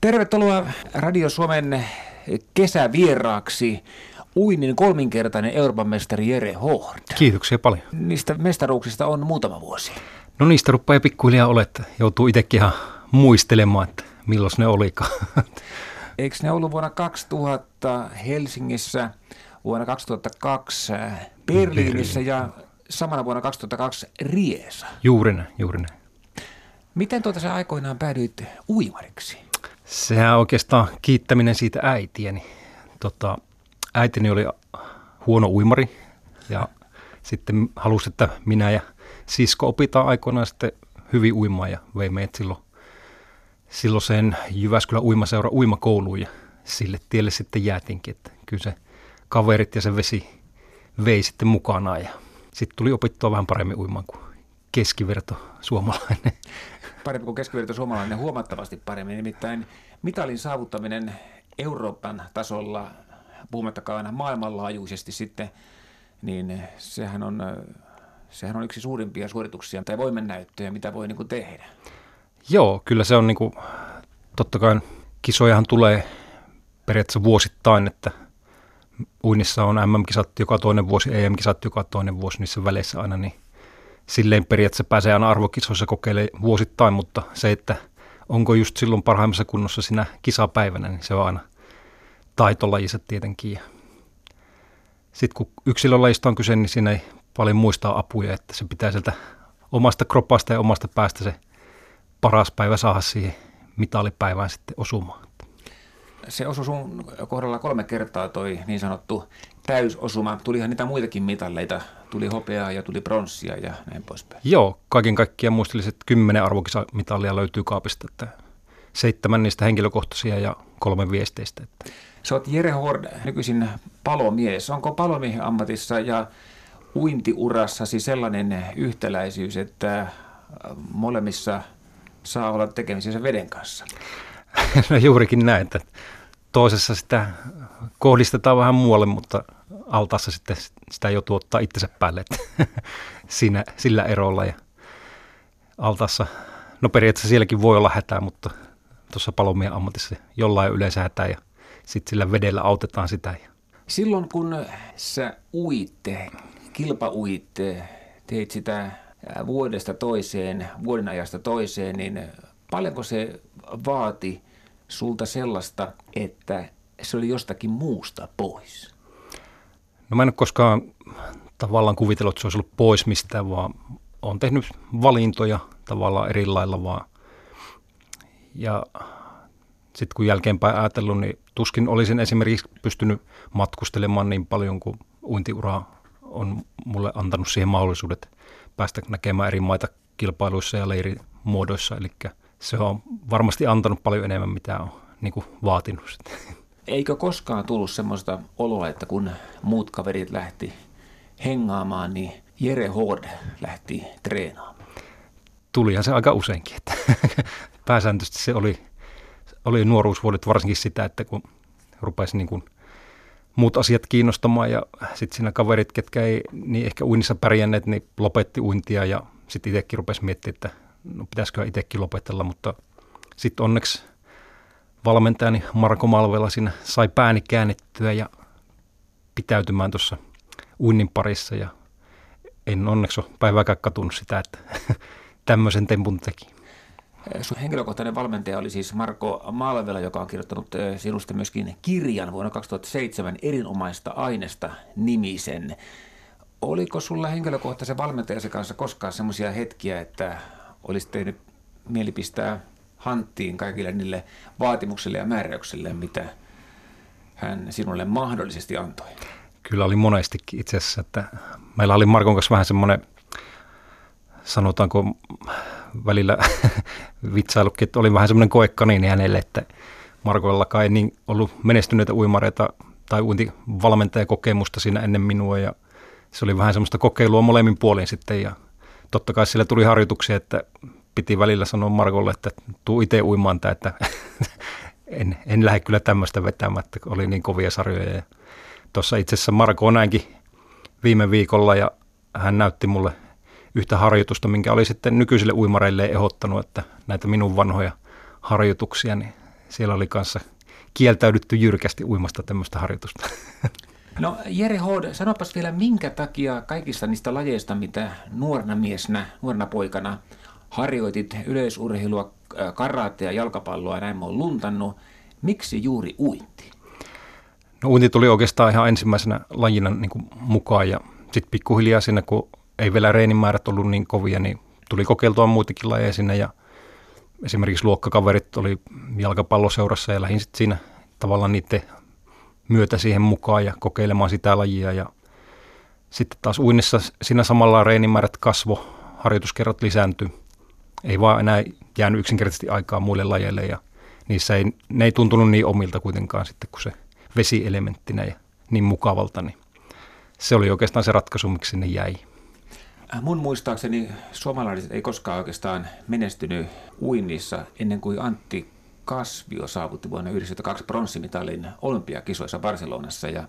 Tervetuloa Radio Suomen kesävieraaksi uinnin kolminkertainen Euroopan mestari Jere Hohd. Kiitoksia paljon. Niistä mestaruuksista on muutama vuosi. No niistä rupeaa pikkuhiljaa oletta. Joutuu itsekin ihan muistelemaan, että milloin ne olikaan. Eikö ne ollut vuonna 2000 Helsingissä, vuonna 2002 Berliinissä ja samana vuonna 2002 Riesa? Juuri näin, juuri näin. Miten tuota sä aikoinaan päädyit uimariksi? Sehän oikeastaan kiittäminen siitä äitieni. Tota, äitini oli huono uimari ja sitten halusi, että minä ja sisko opitaan aikoinaan sitten hyvin uimaan ja vei meidät silloin, silloin sen Jyväskylän uimaseura uimakouluun ja sille tielle sitten jäätinkin, että kyllä se kaverit ja se vesi vei sitten mukanaan ja sitten tuli opittua vähän paremmin uimaan kuin keskiverto suomalainen. Parempi kuin keskiverto suomalainen, huomattavasti paremmin. Nimittäin mitalin saavuttaminen Euroopan tasolla, puhumattakaan maailmanlaajuisesti sitten, niin sehän on, sehän on yksi suurimpia suorituksia tai voimennäyttöjä, mitä voi niin kuin tehdä. Joo, kyllä se on niin kuin, totta kai kisojahan tulee periaatteessa vuosittain, että uinnissa on MM-kisat joka toinen vuosi, EM-kisat joka toinen vuosi niissä väleissä aina, niin silleen periaatteessa pääsee aina arvokisoissa kokeilemaan vuosittain, mutta se, että onko just silloin parhaimmassa kunnossa siinä kisapäivänä, niin se on aina taitolajissa tietenkin. Sitten kun yksilölajista on kyse, niin siinä ei paljon muistaa apuja, että se pitää sieltä omasta kropasta ja omasta päästä se paras päivä saada siihen mitalipäivään sitten osumaan. Se osui sun kohdalla kolme kertaa toi niin sanottu täysosuma. Tulihan niitä muitakin mitalleita. Tuli hopeaa ja tuli pronssia ja näin poispäin. Joo, kaiken kaikkiaan muistelisin, että kymmenen arvokisamitallia löytyy kaapista. Että seitsemän niistä henkilökohtaisia ja kolme viesteistä. Että. Sä oot Jere Hord, nykyisin palomies. Onko palomiehen ammatissa ja uintiurassasi sellainen yhtäläisyys, että molemmissa saa olla tekemisissä veden kanssa? No juurikin näin, että toisessa sitä kohdistetaan vähän muualle, mutta altaassa sitten sitä joutuu ottaa itsensä päälle että siinä, sillä erolla. Ja altaassa, no periaatteessa sielläkin voi olla hätää, mutta tuossa palomien ammatissa jollain yleensä hätää ja sitten sillä vedellä autetaan sitä. Silloin kun sä uitte, kilpauitte, teit sitä vuodesta toiseen, vuoden ajasta toiseen, niin paljonko se vaati sulta sellaista, että se oli jostakin muusta pois? No mä en ole koskaan tavallaan kuvitellut, että se olisi ollut pois mistään, vaan olen tehnyt valintoja tavallaan eri lailla vaan. Ja sitten kun jälkeenpäin ajatellut, niin tuskin olisin esimerkiksi pystynyt matkustelemaan niin paljon kuin uintiura on mulle antanut siihen mahdollisuudet päästä näkemään eri maita kilpailuissa ja leirimuodoissa. Eli se on varmasti antanut paljon enemmän, mitä on niin kuin vaatinut. Eikö koskaan tullut semmoista oloa, että kun muut kaverit lähti hengaamaan, niin Jere Hord lähti treenaamaan? Tulihan se aika useinkin. Että pääsääntöisesti se oli, oli nuoruusvuodet varsinkin sitä, että kun rupesi niin kuin muut asiat kiinnostamaan ja sitten siinä kaverit, ketkä ei niin ehkä uinnissa pärjänneet, niin lopetti uintia ja sitten itsekin rupesi miettimään, että no pitäisikö itsekin lopetella, mutta sitten onneksi valmentajani Marko Malvela siinä sai pääni käännettyä ja pitäytymään tuossa uinnin parissa ja en onneksi ole päivääkään katunut sitä, että tämmöisen tempun teki. Sun henkilökohtainen valmentaja oli siis Marko Malvela, joka on kirjoittanut sinusta myöskin kirjan vuonna 2007 erinomaista aineesta nimisen. Oliko sulla henkilökohtaisen valmentajasi kanssa koskaan semmoisia hetkiä, että olisi tehnyt mieli pistää hanttiin kaikille niille vaatimuksille ja määräyksille, mitä hän sinulle mahdollisesti antoi? Kyllä oli monestikin itse asiassa, että meillä oli Markon kanssa vähän semmoinen, sanotaanko välillä vitsailukin, että oli vähän semmoinen koekaniini hänelle, että Markoilla kai niin ollut menestyneitä uimareita tai uintivalmentajakokemusta siinä ennen minua ja se oli vähän semmoista kokeilua molemmin puolin sitten ja totta kai sillä tuli harjoituksia, että piti välillä sanoa Markolle, että tuu itse uimaan tämä, että en, en lähde kyllä tämmöistä vetämään, että oli niin kovia sarjoja. Ja tuossa itse asiassa Marko näinkin viime viikolla ja hän näytti mulle yhtä harjoitusta, minkä oli sitten nykyisille uimareille ehdottanut, että näitä minun vanhoja harjoituksia, niin siellä oli kanssa kieltäydytty jyrkästi uimasta tämmöistä harjoitusta. No Jere Hood, sanopas vielä, minkä takia kaikista niistä lajeista, mitä nuorena miesnä, nuorena poikana harjoitit yleisurheilua, karaatea, jalkapalloa ja näin on luntannut, miksi juuri uinti? No uinti tuli oikeastaan ihan ensimmäisenä lajina niin kuin mukaan ja sitten pikkuhiljaa sinne, kun ei vielä reenimäärät ollut niin kovia, niin tuli kokeiltua muitakin lajeja sinne ja esimerkiksi luokkakaverit oli jalkapalloseurassa ja lähdin sitten siinä tavallaan niiden myötä siihen mukaan ja kokeilemaan sitä lajia ja sitten taas uinnissa siinä samalla reenimäärät kasvo, harjoituskerrat lisääntyi. Ei vaan enää jäänyt yksinkertaisesti aikaa muille lajeille ja niissä ei, ne ei tuntunut niin omilta kuitenkaan sitten kuin se vesielementtinä ja niin mukavalta, niin se oli oikeastaan se ratkaisu, miksi sinne jäi. Äh, mun muistaakseni suomalaiset ei koskaan oikeastaan menestynyt uinnissa ennen kuin Antti Kasvio saavutti vuonna 1992 pronssimitalin olympiakisoissa Barcelonassa ja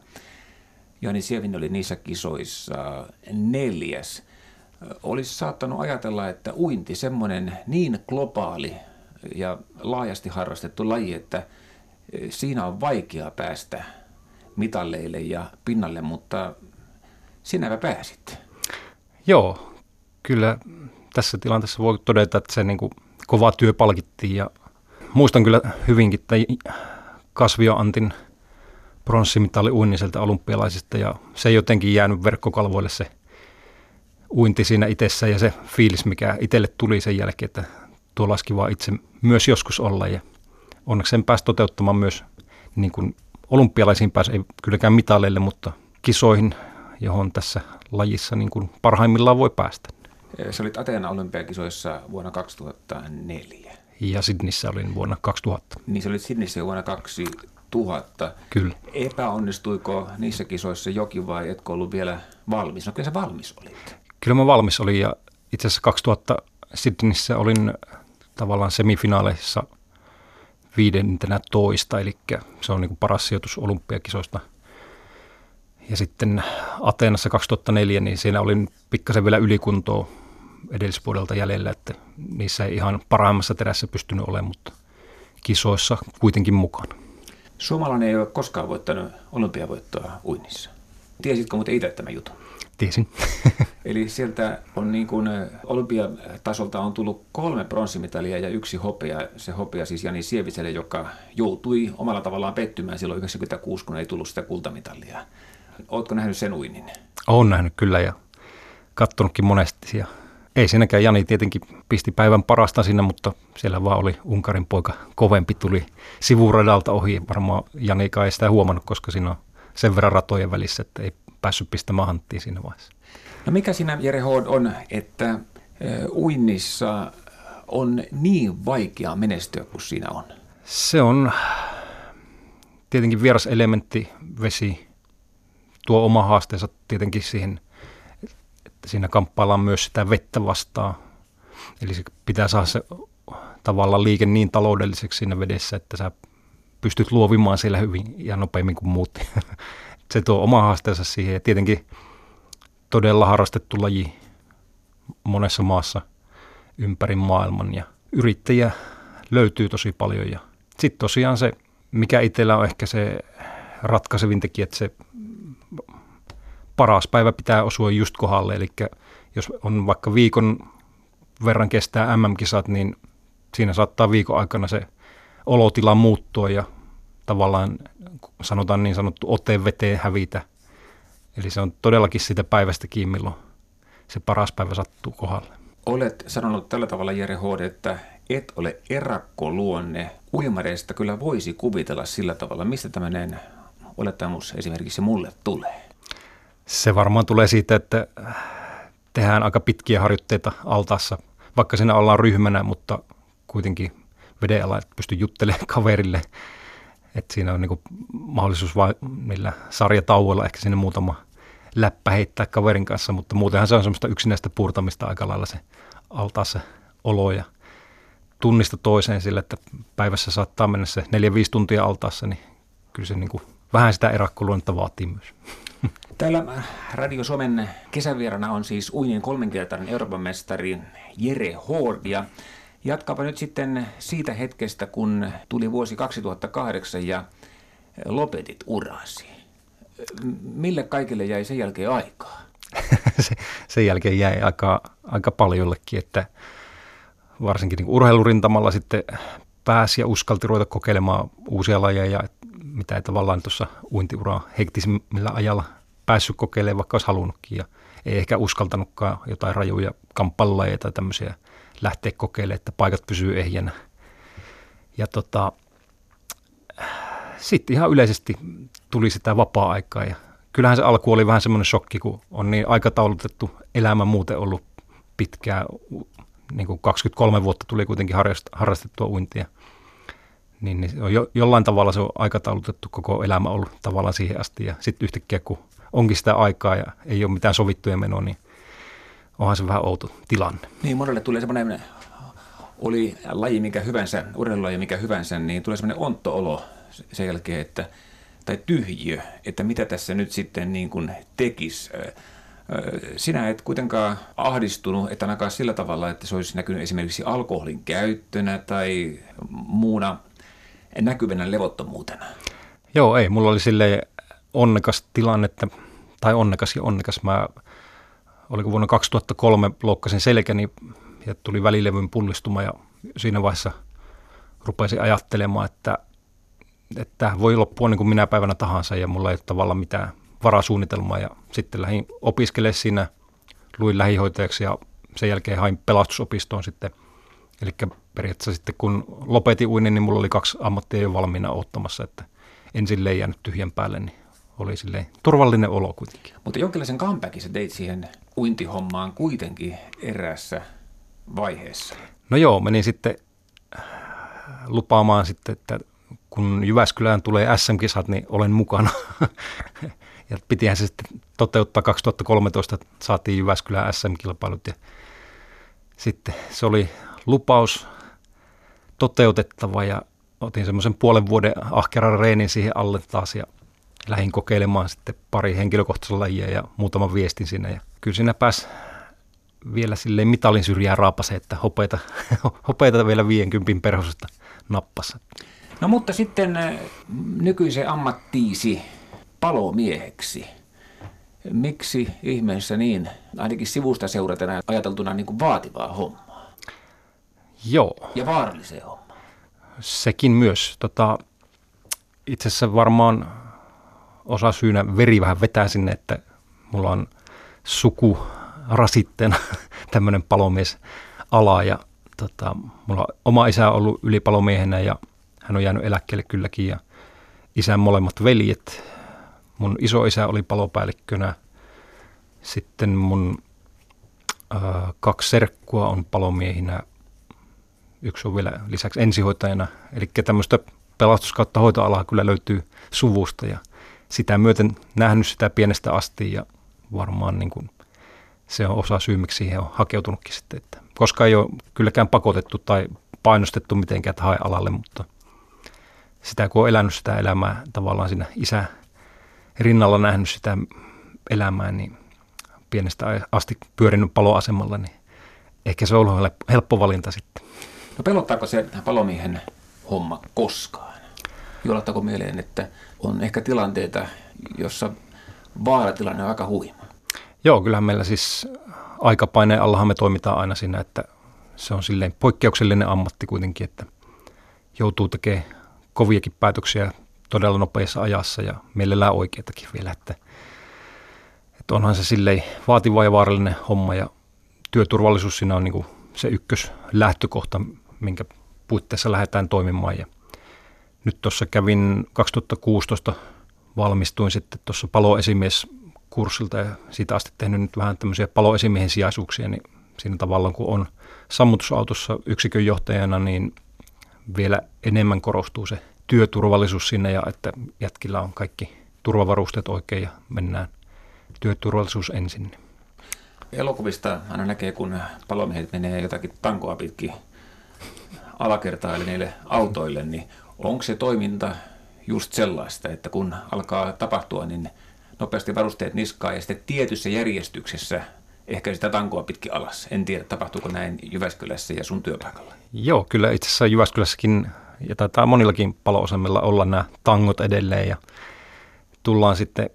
Jani Sievin oli niissä kisoissa neljäs. Olisi saattanut ajatella, että uinti semmoinen niin globaali ja laajasti harrastettu laji, että siinä on vaikea päästä mitalleille ja pinnalle, mutta sinäpä pääsit. Joo, kyllä tässä tilanteessa voi todeta, että se niin kuin kova työ palkittiin ja muistan kyllä hyvinkin että Kasvio Antin pronssimitali uinniselta olympialaisista ja se jotenkin jäänyt verkkokalvoille se uinti siinä itsessä ja se fiilis, mikä itselle tuli sen jälkeen, että tuo laski vaan itse myös joskus olla ja onneksi sen pääsi toteuttamaan myös niin kuin olympialaisiin pääsi, ei kylläkään mitaleille, mutta kisoihin, johon tässä lajissa niin kuin parhaimmillaan voi päästä. Se olit Ateena olympiakisoissa vuonna 2004. Ja Sydnissä olin vuonna 2000. Niin se olit Sydnissä vuonna 2000. Kyllä. Epäonnistuiko niissä kisoissa jokin vai etkö ollut vielä valmis? No kyllä sä valmis olit. Kyllä mä valmis olin ja itse asiassa 2000 Sydnissä olin tavallaan semifinaaleissa viidentenä toista, eli se on niin kuin paras sijoitus olympiakisoista. Ja sitten Ateenassa 2004, niin siinä olin pikkasen vielä ylikuntoa edellisvuodelta jäljellä, että niissä ei ihan parhaimmassa terässä pystynyt olemaan, mutta kisoissa kuitenkin mukana. Suomalainen ei ole koskaan voittanut olympiavoittoa uinnissa. Tiesitkö muuten itse tämän jutun? Tiesin. Eli sieltä on niin kuin olympiatasolta on tullut kolme pronssimitalia ja yksi hopea. Se hopea siis Jani Sieviselle, joka joutui omalla tavallaan pettymään silloin 96, kun ei tullut sitä kultamitalia. Oletko nähnyt sen uinnin? Olen nähnyt kyllä ja kattonutkin monesti. Ja ei siinäkään Jani tietenkin pisti päivän parasta sinne, mutta siellä vaan oli Unkarin poika kovempi, tuli sivuradalta ohi. Varmaan Jani ei sitä huomannut, koska siinä on sen verran ratojen välissä, että ei päässyt pistämään hanttiin siinä vaiheessa. No mikä siinä Jere Hood on, että uinnissa on niin vaikea menestyä kuin siinä on? Se on tietenkin vieras elementti, vesi, tuo oma haasteensa tietenkin siihen, että siinä kamppaillaan myös sitä vettä vastaan. Eli se pitää saada se tavallaan liike niin taloudelliseksi siinä vedessä, että sä pystyt luovimaan siellä hyvin ja nopeammin kuin muut. se tuo oma haasteensa siihen ja tietenkin todella harrastettu laji monessa maassa ympäri maailman ja yrittäjiä löytyy tosi paljon sitten tosiaan se, mikä itsellä on ehkä se ratkaisevin tekijä, että se paras päivä pitää osua just kohdalle, eli jos on vaikka viikon verran kestää MM-kisat, niin siinä saattaa viikon aikana se olotila muuttua ja tavallaan sanotaan niin sanottu ote veteen hävitä. Eli se on todellakin sitä päivästä kiinni, milloin se paras päivä sattuu kohdalle. Olet sanonut tällä tavalla, Jere Hoode, että et ole erakkoluonne. Uimareista kyllä voisi kuvitella sillä tavalla. Mistä tämmöinen olettamus esimerkiksi mulle tulee? Se varmaan tulee siitä, että tehdään aika pitkiä harjoitteita altaassa, vaikka siinä ollaan ryhmänä, mutta kuitenkin veden alla, että pystyy juttelemaan kaverille että siinä on niin mahdollisuus vain millä sarjatauolla ehkä sinne muutama läppä heittää kaverin kanssa, mutta muutenhan se on semmoista yksinäistä purtamista aika lailla se altaassa olo ja tunnista toiseen sillä, että päivässä saattaa mennä se neljä 5 tuntia altaassa, niin kyllä se niin kuin vähän sitä erakkoluonnetta vaatii myös. Täällä Radio Suomen kesävierana on siis uinien kolmenkertainen Euroopan mestari Jere Hoord ja Jatkapa nyt sitten siitä hetkestä, kun tuli vuosi 2008 ja lopetit urasi. Mille kaikille jäi sen jälkeen aikaa? se, sen jälkeen jäi aika, aika paljollekin, että varsinkin niin urheilurintamalla sitten pääsi ja uskalti ruveta kokeilemaan uusia lajeja, mitä ei tavallaan tuossa uintiuraa hektisimmillä ajalla päässyt kokeilemaan, vaikka olisi halunnutkin. Ja ei ehkä uskaltanutkaan jotain rajuja kamppailajeja tai tämmöisiä lähteä kokeilemaan, että paikat pysyy ehjänä. Ja tota, sitten ihan yleisesti tuli sitä vapaa-aikaa ja kyllähän se alku oli vähän semmoinen shokki, kun on niin aikataulutettu elämä muuten ollut pitkään. Niin kuin 23 vuotta tuli kuitenkin harrastettua uintia. Niin, niin jo, jollain tavalla se on aikataulutettu koko elämä ollut tavallaan siihen asti. Ja sitten yhtäkkiä, kun onkin sitä aikaa ja ei ole mitään sovittuja menoa, niin onhan se vähän outo tilanne. Niin, monelle tulee semmoinen, oli laji mikä hyvänsä, urheilulaji mikä hyvänsä, niin tulee semmoinen ontto-olo sen jälkeen, että, tai tyhjiö, että mitä tässä nyt sitten niin kuin tekisi. Sinä et kuitenkaan ahdistunut, että ainakaan sillä tavalla, että se olisi näkynyt esimerkiksi alkoholin käyttönä tai muuna näkyvänä levottomuutena. Joo, ei. Mulla oli sille onnekas tilanne, että, tai onnekas ja onnekas. Mä, oliko vuonna 2003 loukkasin selkäni ja tuli välilevyn pullistuma ja siinä vaiheessa rupesin ajattelemaan, että, että voi loppua niin kuin minä päivänä tahansa ja mulla ei ole tavallaan mitään varasuunnitelmaa ja sitten lähdin opiskelemaan siinä, luin lähihoitajaksi ja sen jälkeen hain pelastusopistoon sitten. Eli periaatteessa sitten kun lopetin uinin, niin mulla oli kaksi ammattia jo valmiina ottamassa, että en silleen tyhjän päälle, niin oli silleen turvallinen olo kuitenkin. Mutta jonkinlaisen comebackin sä teit siihen uintihommaan kuitenkin erässä vaiheessa. No joo, menin sitten äh, lupaamaan sitten, että kun Jyväskylään tulee SM-kisat, niin olen mukana. ja pitihän se sitten toteuttaa 2013, saatiin Jyväskylään SM-kilpailut ja sitten se oli lupaus toteutettava ja otin semmoisen puolen vuoden ahkeran reenin siihen alle taas ja lähdin kokeilemaan sitten pari henkilökohtaisella lajia ja muutaman viestin sinne. Ja kyllä siinä pääsi vielä silleen mitalin syrjään raapase, että hopeita, hopeita vielä 50 perhosesta nappassa. No mutta sitten äh, nykyisen ammattiisi palomieheksi. Miksi ihmeessä niin, ainakin sivusta seuratena ajateltuna niin kuin vaativaa hommaa? Joo. Ja vaaralliseen hommaa. Sekin myös. Tota, itse asiassa varmaan osa syynä veri vähän vetää sinne, että mulla on suku rasitteena tämmöinen palomies ala ja tota, mulla on oma isä on ollut ylipalomiehenä ja hän on jäänyt eläkkeelle kylläkin ja isän molemmat veljet. Mun iso isä oli palopäällikkönä. Sitten mun äh, kaksi serkkua on palomiehinä. Yksi on vielä lisäksi ensihoitajana. Eli tämmöistä pelastus- kautta hoitoalaa kyllä löytyy suvusta ja sitä myöten nähnyt sitä pienestä asti ja varmaan niin kuin se on osa syy, miksi siihen on hakeutunutkin sitten. Että koska ei ole kylläkään pakotettu tai painostettu mitenkään, että hae alalle, mutta sitä kun on elänyt sitä elämää tavallaan siinä isä rinnalla nähnyt sitä elämää, niin pienestä asti pyörinyt paloasemalla, niin ehkä se on ollut helppo valinta sitten. No pelottaako se palomiehen homma koskaan? Juolattako mieleen, että on ehkä tilanteita, jossa vaaratilanne on aika huima? Joo, kyllähän meillä siis aikapaineen allahan me toimitaan aina siinä, että se on silleen poikkeuksellinen ammatti kuitenkin, että joutuu tekemään koviakin päätöksiä todella nopeassa ajassa ja mielellään oikeitakin vielä, että, että onhan se silleen vaativa ja vaarallinen homma ja työturvallisuus siinä on niin se ykkös lähtökohta, minkä puitteissa lähdetään toimimaan ja nyt tuossa kävin 2016 valmistuin sitten tuossa paloesimies-kurssilta ja siitä asti tehnyt nyt vähän tämmöisiä paloesimiehen sijaisuuksia, niin siinä tavallaan kun on sammutusautossa yksikön johtajana, niin vielä enemmän korostuu se työturvallisuus sinne ja että jätkillä on kaikki turvavarusteet oikein ja mennään työturvallisuus ensin. Elokuvista aina näkee, kun palomiehet menee jotakin tankoa pitkin alakertaille niille autoille, niin onko se toiminta just sellaista, että kun alkaa tapahtua, niin nopeasti varusteet niskaa ja sitten tietyssä järjestyksessä ehkä sitä tankoa pitkin alas. En tiedä, tapahtuuko näin Jyväskylässä ja sun työpaikalla. Joo, kyllä itse asiassa Jyväskylässäkin ja taitaa monillakin palo olla nämä tangot edelleen ja tullaan sitten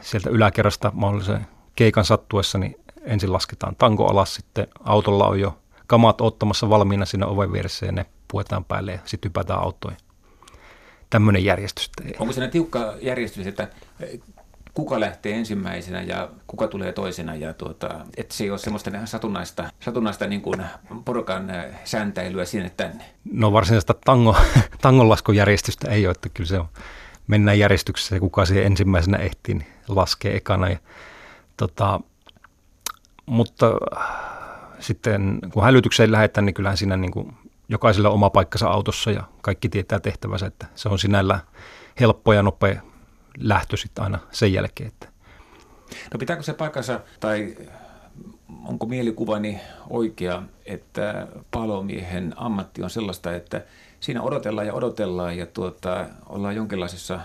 sieltä yläkerrasta mahdollisen keikan sattuessa, niin ensin lasketaan tanko alas, sitten autolla on jo kamat ottamassa valmiina siinä oven vieressä ja ne puetaan päälle ja sitten hypätään autoihin. Tämmöinen järjestys. Onko siinä tiukka järjestys, että kuka lähtee ensimmäisenä ja kuka tulee toisena ja tuota, että se ei ole semmoista satunnaista, satunnaista niin kuin porukan sääntäilyä sinne tänne? No varsinaista tango, tangonlaskujärjestystä ei ole, että kyllä se on, mennään järjestyksessä ja kuka siihen ensimmäisenä ehtii, niin laskee ekana. Ja, tota, mutta sitten kun hälytykseen lähdetään, niin kyllähän siinä niin kuin jokaisella oma paikkansa autossa ja kaikki tietää tehtävänsä, että se on sinällä helppo ja nopea lähtö sitten aina sen jälkeen. Että. No pitääkö se paikkansa, tai onko mielikuvani oikea, että palomiehen ammatti on sellaista, että siinä odotellaan ja odotellaan ja tuota, ollaan jonkinlaisessa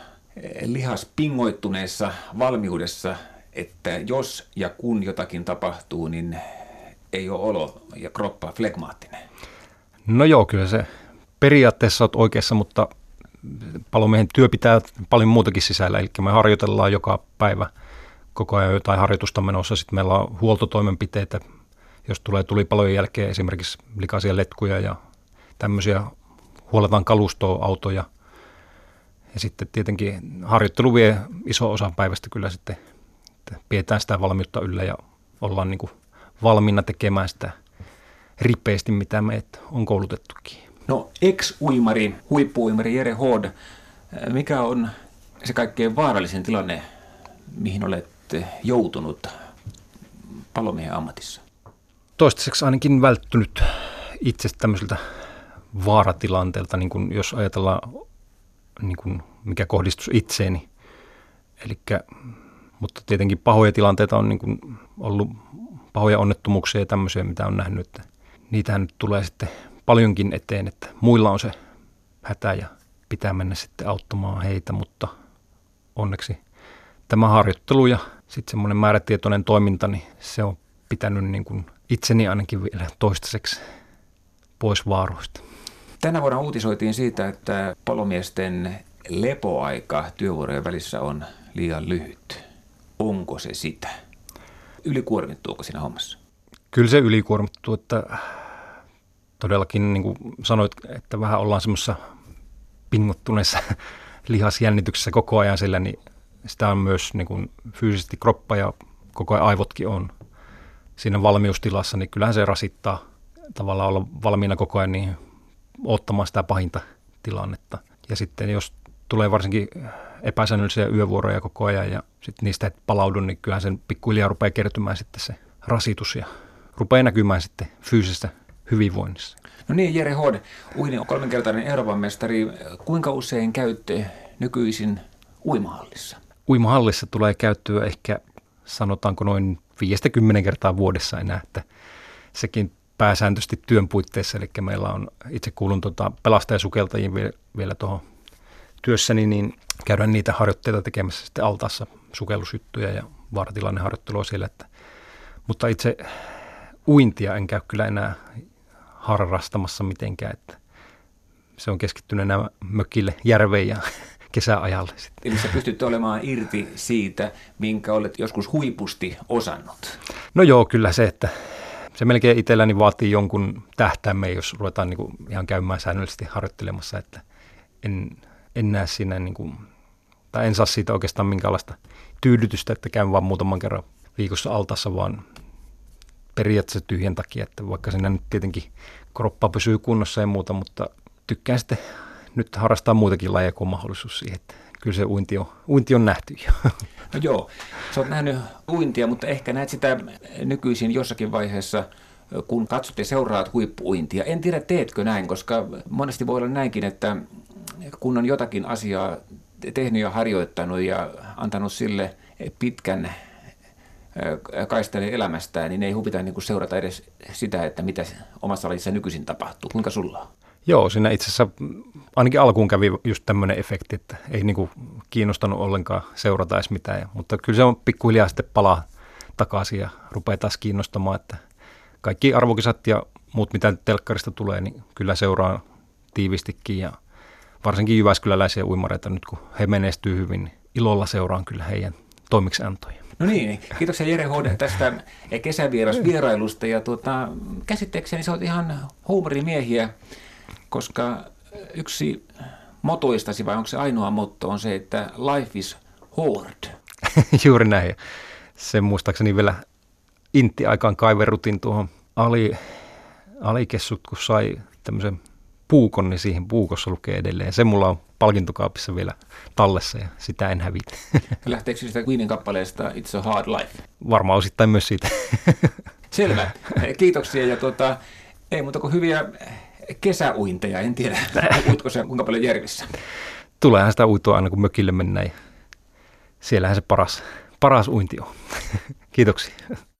lihaspingoittuneessa valmiudessa, että jos ja kun jotakin tapahtuu, niin ei ole olo ja kroppa flegmaattinen. No joo, kyllä se periaatteessa olet oikeassa, mutta palomiehen työ pitää paljon muutakin sisällä, eli me harjoitellaan joka päivä koko ajan jotain harjoitusta menossa. Sitten meillä on huoltotoimenpiteitä, jos tulee tulipalojen jälkeen esimerkiksi likaisia letkuja ja tämmöisiä, huoletaan kalustoa, autoja. Ja sitten tietenkin harjoittelu vie iso osa päivästä kyllä sitten, että pidetään sitä valmiutta yllä ja ollaan niin kuin valmiina tekemään sitä ripeästi, mitä me on koulutettukin. No ex-uimari, huippuuimari Jere Hood, mikä on se kaikkein vaarallisin tilanne, mihin olet joutunut palomiehen ammatissa? Toistaiseksi ainakin välttynyt itse tämmöiseltä vaaratilanteelta, niin kuin jos ajatellaan, niin kuin mikä kohdistus itseeni. Elikkä, mutta tietenkin pahoja tilanteita on niin kuin ollut pahoja onnettomuuksia ja tämmöisiä, mitä on nähnyt. Että niitähän nyt tulee sitten paljonkin eteen, että muilla on se hätä ja pitää mennä sitten auttamaan heitä, mutta onneksi tämä harjoittelu ja sitten semmoinen määrätietoinen toiminta, niin se on pitänyt niin kuin itseni ainakin vielä toistaiseksi pois vaaroista. Tänä vuonna uutisoitiin siitä, että palomiesten lepoaika työvuorojen välissä on liian lyhyt. Onko se sitä? Ylikuormittuuko siinä hommassa? Kyllä se ylikuormittuu, että todellakin niin kuin sanoit, että vähän ollaan semmoisessa pingottuneessa lihasjännityksessä koko ajan sillä, niin sitä on myös niin kuin fyysisesti kroppa ja koko ajan aivotkin on siinä valmiustilassa, niin kyllähän se rasittaa tavallaan olla valmiina koko ajan niin ottamaan sitä pahinta tilannetta. Ja sitten jos tulee varsinkin epäsäännöllisiä yövuoroja koko ajan ja sitten niistä et palaudu, niin kyllähän sen pikkuhiljaa rupeaa kertymään sitten se rasitus ja rupeaa näkymään sitten fyysistä hyvinvoinnissa. No niin, Jere Hod, uini on kolmenkertainen Euroopan mestari. Kuinka usein käytte nykyisin uimahallissa? Uimahallissa tulee käyttöä ehkä sanotaanko noin 50 kertaa vuodessa enää, että sekin pääsääntöisesti työn puitteissa, eli meillä on, itse kuulun tuota pelastajasukeltajiin vielä, vielä tuohon työssäni, niin käydään niitä harjoitteita tekemässä sitten altaassa sukellusjuttuja ja vaaratilanneharjoittelua siellä, että, mutta itse uintia en käy kyllä enää harrastamassa mitenkään, että se on keskittynyt nämä mökille, järveen ja kesäajalle. Eli sä pystyt olemaan irti siitä, minkä olet joskus huipusti osannut. No joo, kyllä se, että se melkein itselläni vaatii jonkun tähtäimme, jos ruvetaan niin kuin ihan käymään säännöllisesti harjoittelemassa, että en, en näe siinä, niin kuin, tai en saa siitä oikeastaan minkäänlaista tyydytystä, että käyn vaan muutaman kerran viikossa altassa, vaan periaatteessa tyhjän takia, että vaikka siinä nyt tietenkin kroppa pysyy kunnossa ja muuta, mutta tykkään sitten nyt harrastaa muitakin lajeja, kuin mahdollisuus siihen, että kyllä se uinti on, uinti on nähty jo. No joo, sä oot nähnyt uintia, mutta ehkä näet sitä nykyisin jossakin vaiheessa, kun katsot ja seuraat huippuuintia. En tiedä, teetkö näin, koska monesti voi olla näinkin, että kun on jotakin asiaa tehnyt ja harjoittanut ja antanut sille pitkän kaistelee elämästään, niin ei hupita niin kuin seurata edes sitä, että mitä omassa lajissa nykyisin tapahtuu. Kuinka sulla on? Joo, siinä itse asiassa ainakin alkuun kävi just tämmöinen efekti, että ei niin kuin kiinnostanut ollenkaan seurata edes mitään. Mutta kyllä se on pikkuhiljaa sitten palaa takaisin ja rupeaa taas kiinnostamaan, että kaikki arvokisat ja muut, mitä telkkarista tulee, niin kyllä seuraa tiivistikin ja varsinkin Jyväskyläläisiä uimareita nyt, kun he menestyy hyvin, niin ilolla seuraan kyllä heidän toimiksiantoja. No niin, kiitoksia Jere Hode tästä kesävierasvierailusta ja tuota, käsitteekseni sä oot ihan huumorimiehiä, koska yksi motoistasi vai onko se ainoa motto on se, että life is hard. Juuri näin. Sen muistaakseni vielä intti aikaan kaiverutin tuohon ali, alikessut, kun sai tämmöisen puukon, niin siihen puukossa lukee edelleen. Se mulla on palkintokaapissa vielä tallessa ja sitä en hävitä. Lähteekö sitä Queenin kappaleesta It's a Hard Life? Varmaan osittain myös siitä. Selvä. Kiitoksia ja tuota, ei muuta kuin hyviä kesäuinteja. En tiedä, uitko se kuinka paljon järvissä. Tuleehan sitä uitua aina kun mökille mennään. Siellähän se paras, paras uinti on. Kiitoksia.